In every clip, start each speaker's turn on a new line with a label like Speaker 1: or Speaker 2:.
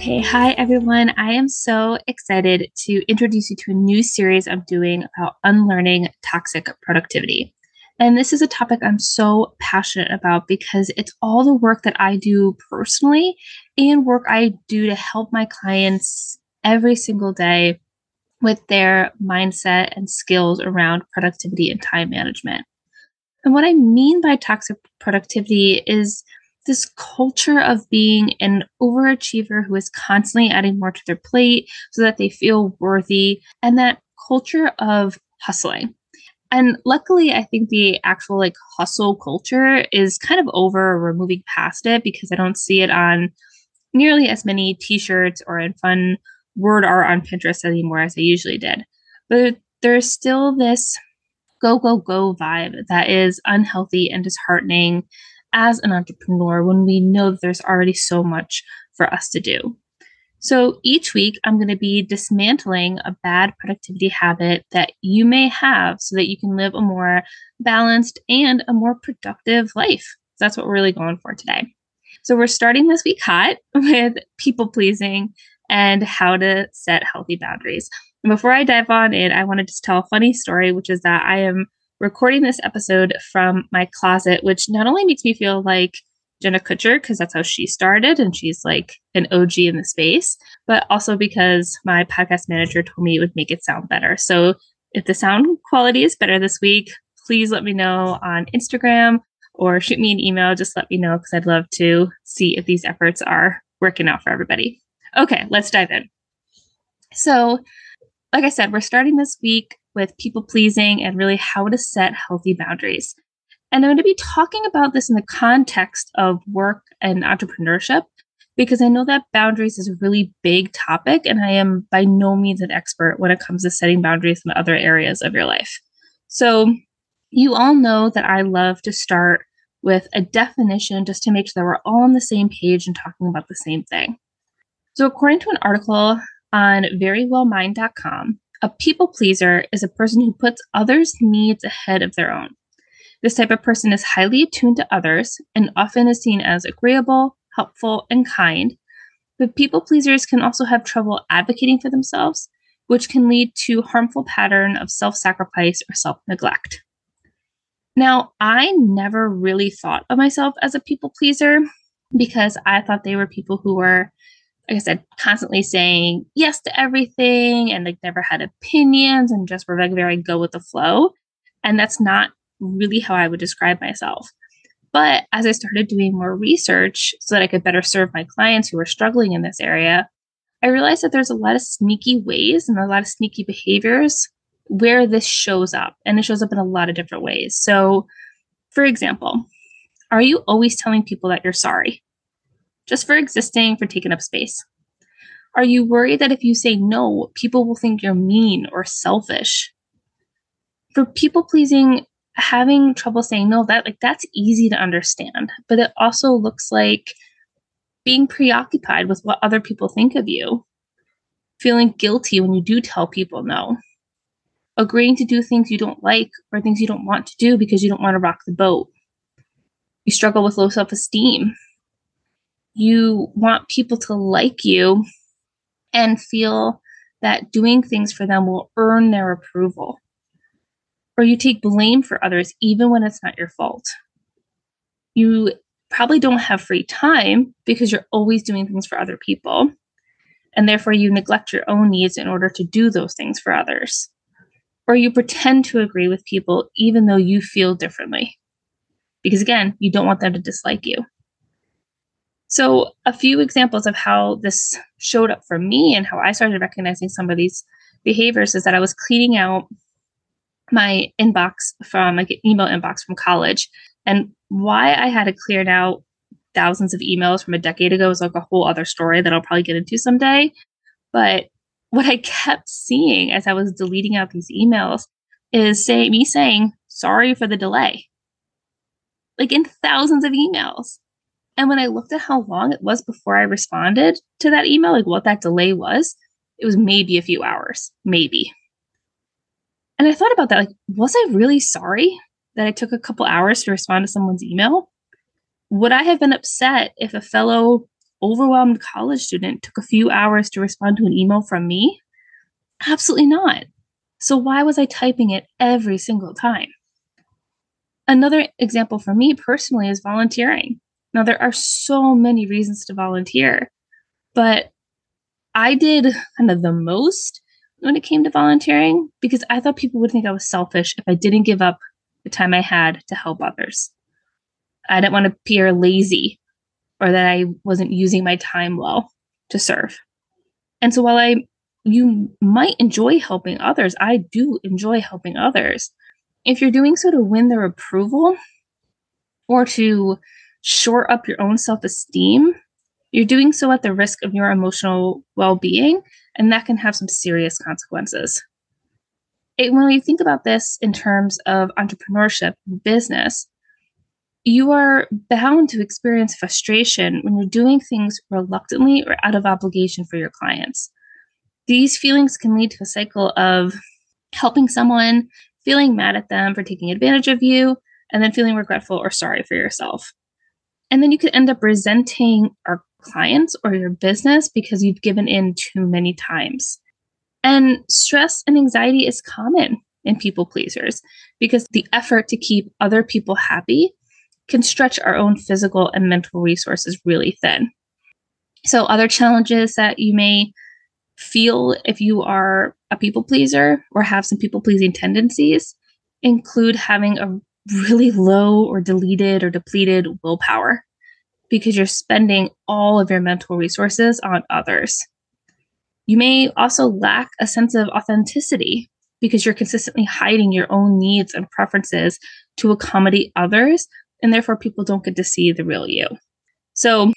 Speaker 1: Okay, hi everyone. I am so excited to introduce you to a new series I'm doing about unlearning toxic productivity. And this is a topic I'm so passionate about because it's all the work that I do personally and work I do to help my clients every single day with their mindset and skills around productivity and time management. And what I mean by toxic productivity is this culture of being an overachiever who is constantly adding more to their plate so that they feel worthy, and that culture of hustling. And luckily, I think the actual like hustle culture is kind of over. We're moving past it because I don't see it on nearly as many t shirts or in fun word art on Pinterest anymore as I usually did. But there's still this go, go, go vibe that is unhealthy and disheartening as an entrepreneur when we know that there's already so much for us to do. So each week, I'm going to be dismantling a bad productivity habit that you may have so that you can live a more balanced and a more productive life. That's what we're really going for today. So we're starting this week hot with people pleasing and how to set healthy boundaries. And before I dive on in, I want to just tell a funny story, which is that I am recording this episode from my closet, which not only makes me feel like Jenna Kutcher, because that's how she started and she's like an OG in the space, but also because my podcast manager told me it would make it sound better. So if the sound quality is better this week, please let me know on Instagram or shoot me an email. Just let me know because I'd love to see if these efforts are working out for everybody. Okay, let's dive in. So, like I said, we're starting this week with people pleasing and really how to set healthy boundaries. And I'm going to be talking about this in the context of work and entrepreneurship because I know that boundaries is a really big topic, and I am by no means an expert when it comes to setting boundaries in other areas of your life. So, you all know that I love to start with a definition just to make sure that we're all on the same page and talking about the same thing. So, according to an article on verywellmind.com, a people pleaser is a person who puts others' needs ahead of their own. This type of person is highly attuned to others and often is seen as agreeable, helpful, and kind. But people pleasers can also have trouble advocating for themselves, which can lead to harmful pattern of self-sacrifice or self-neglect. Now, I never really thought of myself as a people pleaser because I thought they were people who were like I said, constantly saying yes to everything and like never had opinions and just were like very go with the flow. And that's not really how I would describe myself. But as I started doing more research so that I could better serve my clients who were struggling in this area, I realized that there's a lot of sneaky ways and a lot of sneaky behaviors where this shows up. And it shows up in a lot of different ways. So, for example, are you always telling people that you're sorry? Just for existing, for taking up space? Are you worried that if you say no, people will think you're mean or selfish? For people pleasing, having trouble saying no that like that's easy to understand but it also looks like being preoccupied with what other people think of you feeling guilty when you do tell people no agreeing to do things you don't like or things you don't want to do because you don't want to rock the boat you struggle with low self-esteem you want people to like you and feel that doing things for them will earn their approval or you take blame for others even when it's not your fault. You probably don't have free time because you're always doing things for other people. And therefore, you neglect your own needs in order to do those things for others. Or you pretend to agree with people even though you feel differently. Because again, you don't want them to dislike you. So, a few examples of how this showed up for me and how I started recognizing some of these behaviors is that I was cleaning out my inbox from like an email inbox from college. And why I had to clear out thousands of emails from a decade ago is like a whole other story that I'll probably get into someday. But what I kept seeing as I was deleting out these emails is say me saying, sorry for the delay. Like in thousands of emails. And when I looked at how long it was before I responded to that email, like what that delay was, it was maybe a few hours, maybe. And I thought about that like, was I really sorry that I took a couple hours to respond to someone's email? Would I have been upset if a fellow overwhelmed college student took a few hours to respond to an email from me? Absolutely not. So why was I typing it every single time? Another example for me personally is volunteering. Now, there are so many reasons to volunteer, but I did kind of the most when it came to volunteering because I thought people would think I was selfish if I didn't give up the time I had to help others. I didn't want to appear lazy or that I wasn't using my time well to serve. And so while I you might enjoy helping others, I do enjoy helping others. If you're doing so to win their approval or to shore up your own self-esteem, you're doing so at the risk of your emotional well-being, and that can have some serious consequences. When we think about this in terms of entrepreneurship business, you are bound to experience frustration when you're doing things reluctantly or out of obligation for your clients. These feelings can lead to a cycle of helping someone, feeling mad at them for taking advantage of you, and then feeling regretful or sorry for yourself. And then you could end up resenting our clients or your business because you've given in too many times. And stress and anxiety is common in people pleasers because the effort to keep other people happy can stretch our own physical and mental resources really thin. So, other challenges that you may feel if you are a people pleaser or have some people pleasing tendencies include having a really low or deleted or depleted willpower because you're spending all of your mental resources on others. You may also lack a sense of authenticity because you're consistently hiding your own needs and preferences to accommodate others and therefore people don't get to see the real you. So,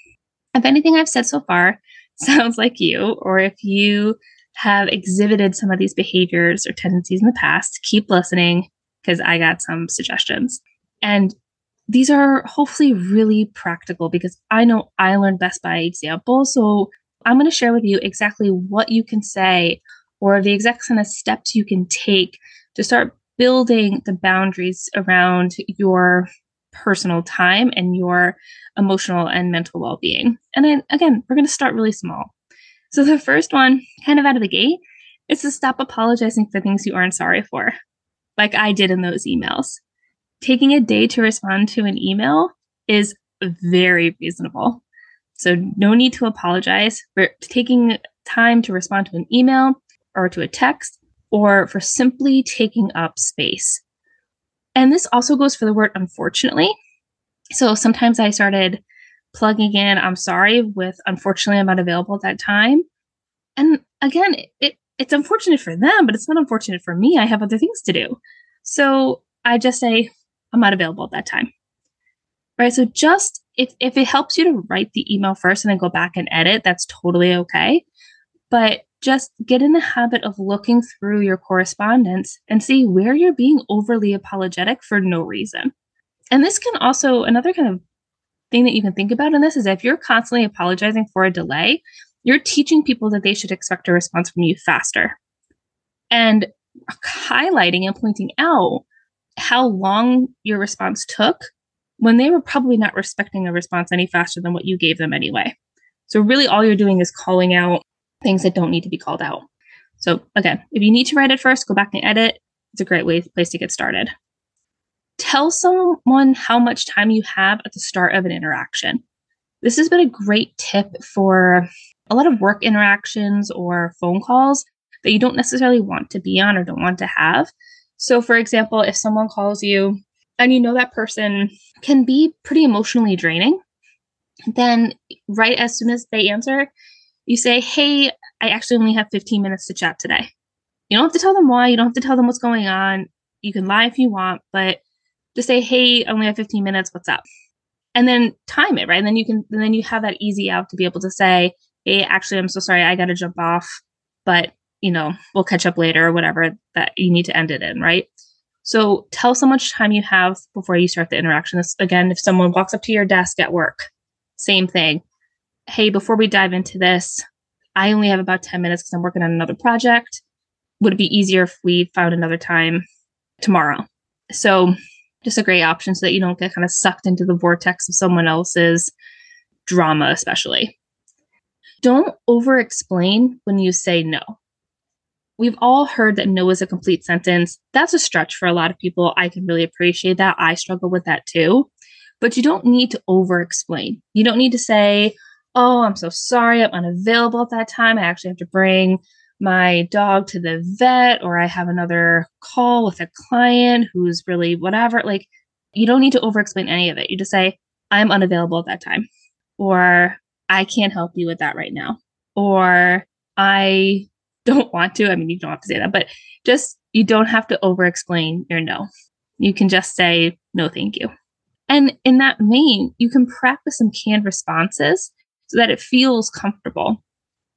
Speaker 1: if anything I've said so far sounds like you, or if you have exhibited some of these behaviors or tendencies in the past, keep listening because I got some suggestions. And these are hopefully really practical because I know I learned best by example. So I'm going to share with you exactly what you can say or the exact kind of steps you can take to start building the boundaries around your personal time and your emotional and mental well being. And then again, we're going to start really small. So the first one, kind of out of the gate, is to stop apologizing for things you aren't sorry for, like I did in those emails. Taking a day to respond to an email is very reasonable. So, no need to apologize for taking time to respond to an email or to a text or for simply taking up space. And this also goes for the word unfortunately. So sometimes I started plugging in, I'm sorry, with unfortunately I'm not available at that time. And again, it, it's unfortunate for them, but it's not unfortunate for me. I have other things to do. So I just say, I'm not available at that time. Right. So just if, if it helps you to write the email first and then go back and edit, that's totally okay. But just get in the habit of looking through your correspondence and see where you're being overly apologetic for no reason. And this can also, another kind of thing that you can think about in this is if you're constantly apologizing for a delay, you're teaching people that they should expect a response from you faster. And highlighting and pointing out how long your response took when they were probably not respecting a response any faster than what you gave them anyway. So, really, all you're doing is calling out things that don't need to be called out. So again, if you need to write it first, go back and edit. It's a great way place to get started. Tell someone how much time you have at the start of an interaction. This has been a great tip for a lot of work interactions or phone calls that you don't necessarily want to be on or don't want to have. So, for example, if someone calls you and you know that person can be pretty emotionally draining, then right as soon as they answer, you say, Hey, I actually only have 15 minutes to chat today. You don't have to tell them why, you don't have to tell them what's going on. You can lie if you want, but just say, Hey, I only have 15 minutes, what's up? And then time it, right? And then you can, then you have that easy out to be able to say, Hey, actually, I'm so sorry, I got to jump off, but you know, we'll catch up later or whatever that you need to end it in, right? So tell how much time you have before you start the interaction. This, again, if someone walks up to your desk at work, same thing. Hey, before we dive into this, I only have about 10 minutes because I'm working on another project. Would it be easier if we found another time tomorrow? So, just a great option so that you don't get kind of sucked into the vortex of someone else's drama, especially. Don't over explain when you say no. We've all heard that no is a complete sentence. That's a stretch for a lot of people. I can really appreciate that. I struggle with that too. But you don't need to over explain. You don't need to say, oh, I'm so sorry, I'm unavailable at that time. I actually have to bring my dog to the vet, or I have another call with a client who's really whatever. Like, you don't need to over explain any of it. You just say, I'm unavailable at that time, or I can't help you with that right now, or I don't want to. I mean, you don't have to say that, but just you don't have to over explain your no. You can just say, no, thank you. And in that vein, you can practice some canned responses so that it feels comfortable.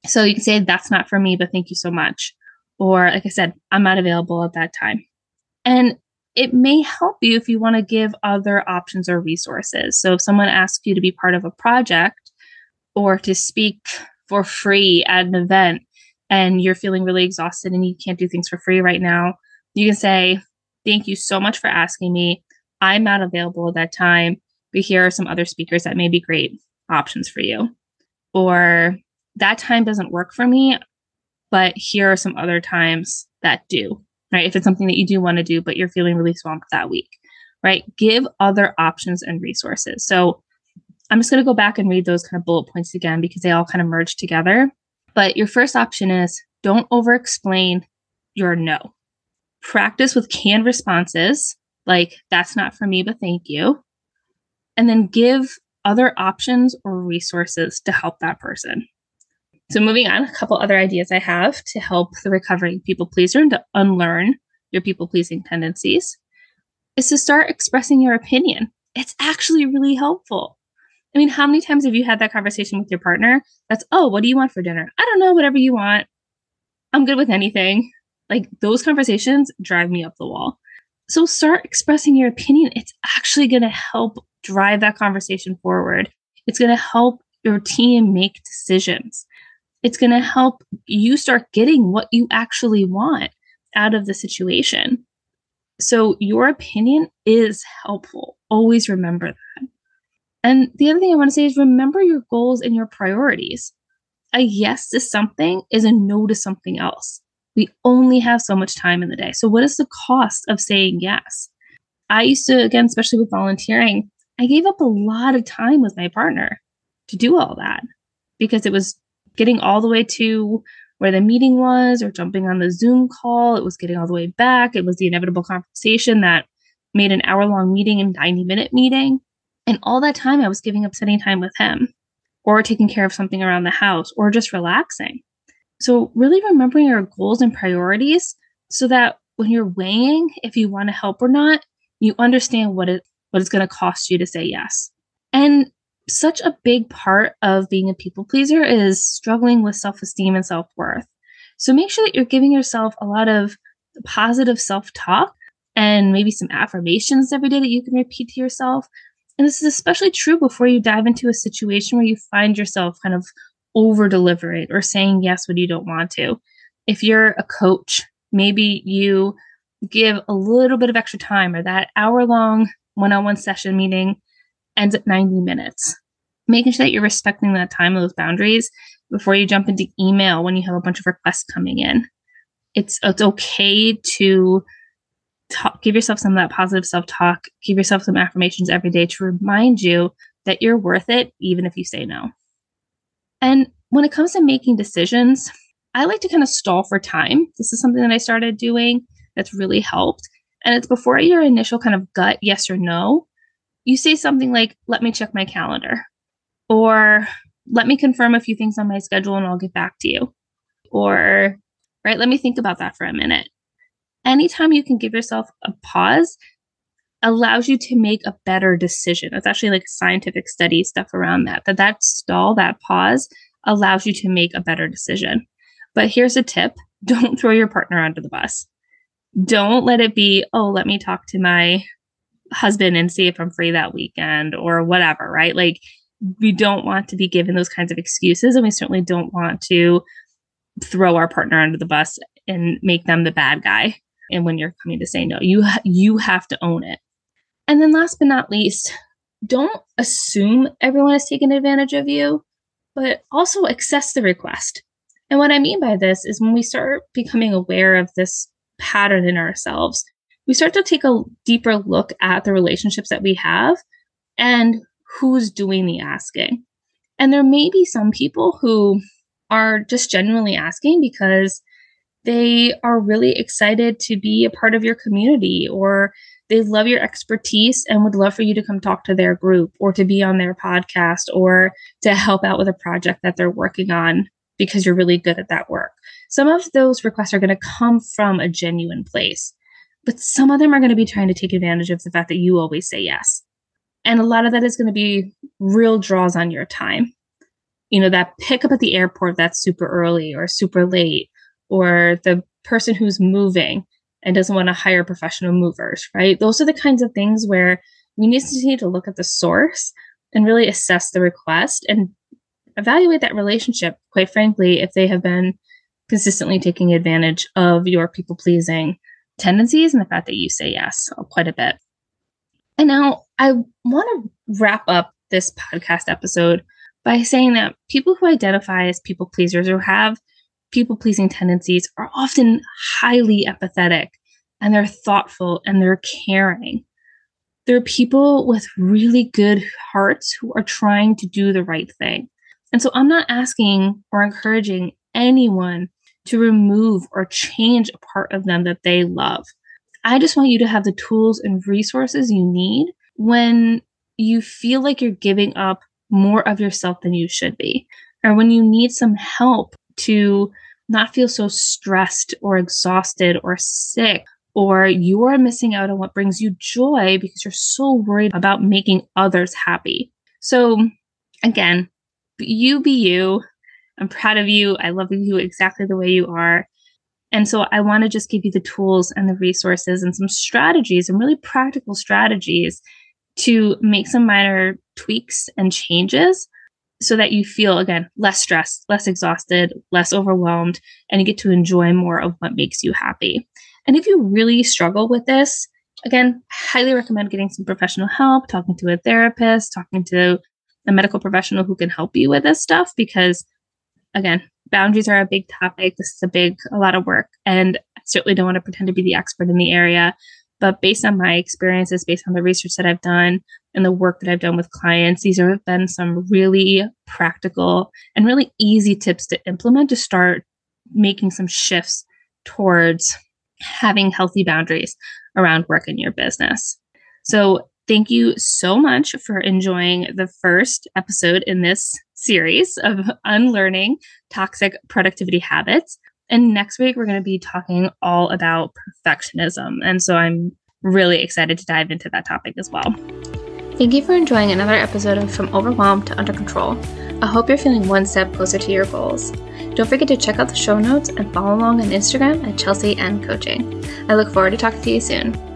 Speaker 1: So you can say, that's not for me, but thank you so much. Or, like I said, I'm not available at that time. And it may help you if you want to give other options or resources. So if someone asks you to be part of a project or to speak for free at an event and you're feeling really exhausted and you can't do things for free right now, you can say, Thank you so much for asking me. I'm not available at that time, but here are some other speakers that may be great options for you. Or that time doesn't work for me, but here are some other times that do, right? If it's something that you do want to do, but you're feeling really swamped that week, right? Give other options and resources. So I'm just going to go back and read those kind of bullet points again because they all kind of merge together. But your first option is don't over explain your no. Practice with canned responses like, that's not for me, but thank you. And then give other options or resources to help that person. So, moving on, a couple other ideas I have to help the recovering people pleaser and to unlearn your people pleasing tendencies is to start expressing your opinion. It's actually really helpful. I mean, how many times have you had that conversation with your partner? That's, oh, what do you want for dinner? I don't know, whatever you want. I'm good with anything. Like those conversations drive me up the wall. So start expressing your opinion. It's actually going to help drive that conversation forward. It's going to help your team make decisions. It's going to help you start getting what you actually want out of the situation. So, your opinion is helpful. Always remember that. And the other thing I want to say is remember your goals and your priorities. A yes to something is a no to something else. We only have so much time in the day. So, what is the cost of saying yes? I used to, again, especially with volunteering, I gave up a lot of time with my partner to do all that because it was getting all the way to where the meeting was or jumping on the Zoom call. It was getting all the way back. It was the inevitable conversation that made an hour long meeting a 90 minute meeting. And all that time, I was giving up spending time with him or taking care of something around the house or just relaxing. So, really remembering your goals and priorities so that when you're weighing if you want to help or not, you understand what it what it's going to cost you to say yes. And such a big part of being a people pleaser is struggling with self-esteem and self-worth. So make sure that you're giving yourself a lot of positive self-talk and maybe some affirmations every day that you can repeat to yourself. And this is especially true before you dive into a situation where you find yourself kind of over delivering or saying yes when you don't want to. If you're a coach, maybe you give a little bit of extra time or that hour long one on one session meeting ends at 90 minutes. Making sure that you're respecting that time, those boundaries before you jump into email when you have a bunch of requests coming in. It's, it's okay to talk, give yourself some of that positive self talk, give yourself some affirmations every day to remind you that you're worth it, even if you say no. And when it comes to making decisions, I like to kind of stall for time. This is something that I started doing that's really helped. And it's before your initial kind of gut yes or no, you say something like, let me check my calendar, or let me confirm a few things on my schedule and I'll get back to you. Or, right, let me think about that for a minute. Anytime you can give yourself a pause allows you to make a better decision. It's actually like scientific study stuff around that. That that stall, that pause allows you to make a better decision. But here's a tip. don't throw your partner under the bus. Don't let it be, oh, let me talk to my husband and see if I'm free that weekend or whatever, right? Like, we don't want to be given those kinds of excuses. And we certainly don't want to throw our partner under the bus and make them the bad guy. And when you're coming to say no, you, you have to own it. And then last but not least, don't assume everyone is taking advantage of you, but also access the request. And what I mean by this is when we start becoming aware of this pattern in ourselves, we start to take a deeper look at the relationships that we have and who's doing the asking. And there may be some people who are just genuinely asking because they are really excited to be a part of your community or they love your expertise and would love for you to come talk to their group or to be on their podcast or to help out with a project that they're working on because you're really good at that work. Some of those requests are going to come from a genuine place, but some of them are going to be trying to take advantage of the fact that you always say yes. And a lot of that is going to be real draws on your time. You know, that pickup at the airport that's super early or super late, or the person who's moving and doesn't want to hire professional movers, right? Those are the kinds of things where we need to need to look at the source and really assess the request and evaluate that relationship, quite frankly, if they have been consistently taking advantage of your people pleasing tendencies and the fact that you say yes quite a bit. And now I want to wrap up this podcast episode by saying that people who identify as people pleasers or have people pleasing tendencies are often highly empathetic and they're thoughtful and they're caring. They're people with really good hearts who are trying to do the right thing. And so I'm not asking or encouraging anyone to remove or change a part of them that they love. I just want you to have the tools and resources you need when you feel like you're giving up more of yourself than you should be, or when you need some help to not feel so stressed or exhausted or sick, or you are missing out on what brings you joy because you're so worried about making others happy. So, again, you be you. I'm proud of you. I love you exactly the way you are. And so I want to just give you the tools and the resources and some strategies and really practical strategies to make some minor tweaks and changes so that you feel again less stressed, less exhausted, less overwhelmed, and you get to enjoy more of what makes you happy. And if you really struggle with this, again, highly recommend getting some professional help, talking to a therapist, talking to a medical professional who can help you with this stuff because again, boundaries are a big topic. This is a big a lot of work and I certainly don't want to pretend to be the expert in the area, but based on my experiences, based on the research that I've done and the work that I've done with clients, these have been some really practical and really easy tips to implement to start making some shifts towards having healthy boundaries around work in your business. So, thank you so much for enjoying the first episode in this series of unlearning toxic productivity habits. And next week, we're going to be talking all about perfectionism. And so I'm really excited to dive into that topic as well.
Speaker 2: Thank you for enjoying another episode of From Overwhelmed to Under Control. I hope you're feeling one step closer to your goals. Don't forget to check out the show notes and follow along on Instagram at Chelsea N Coaching. I look forward to talking to you soon.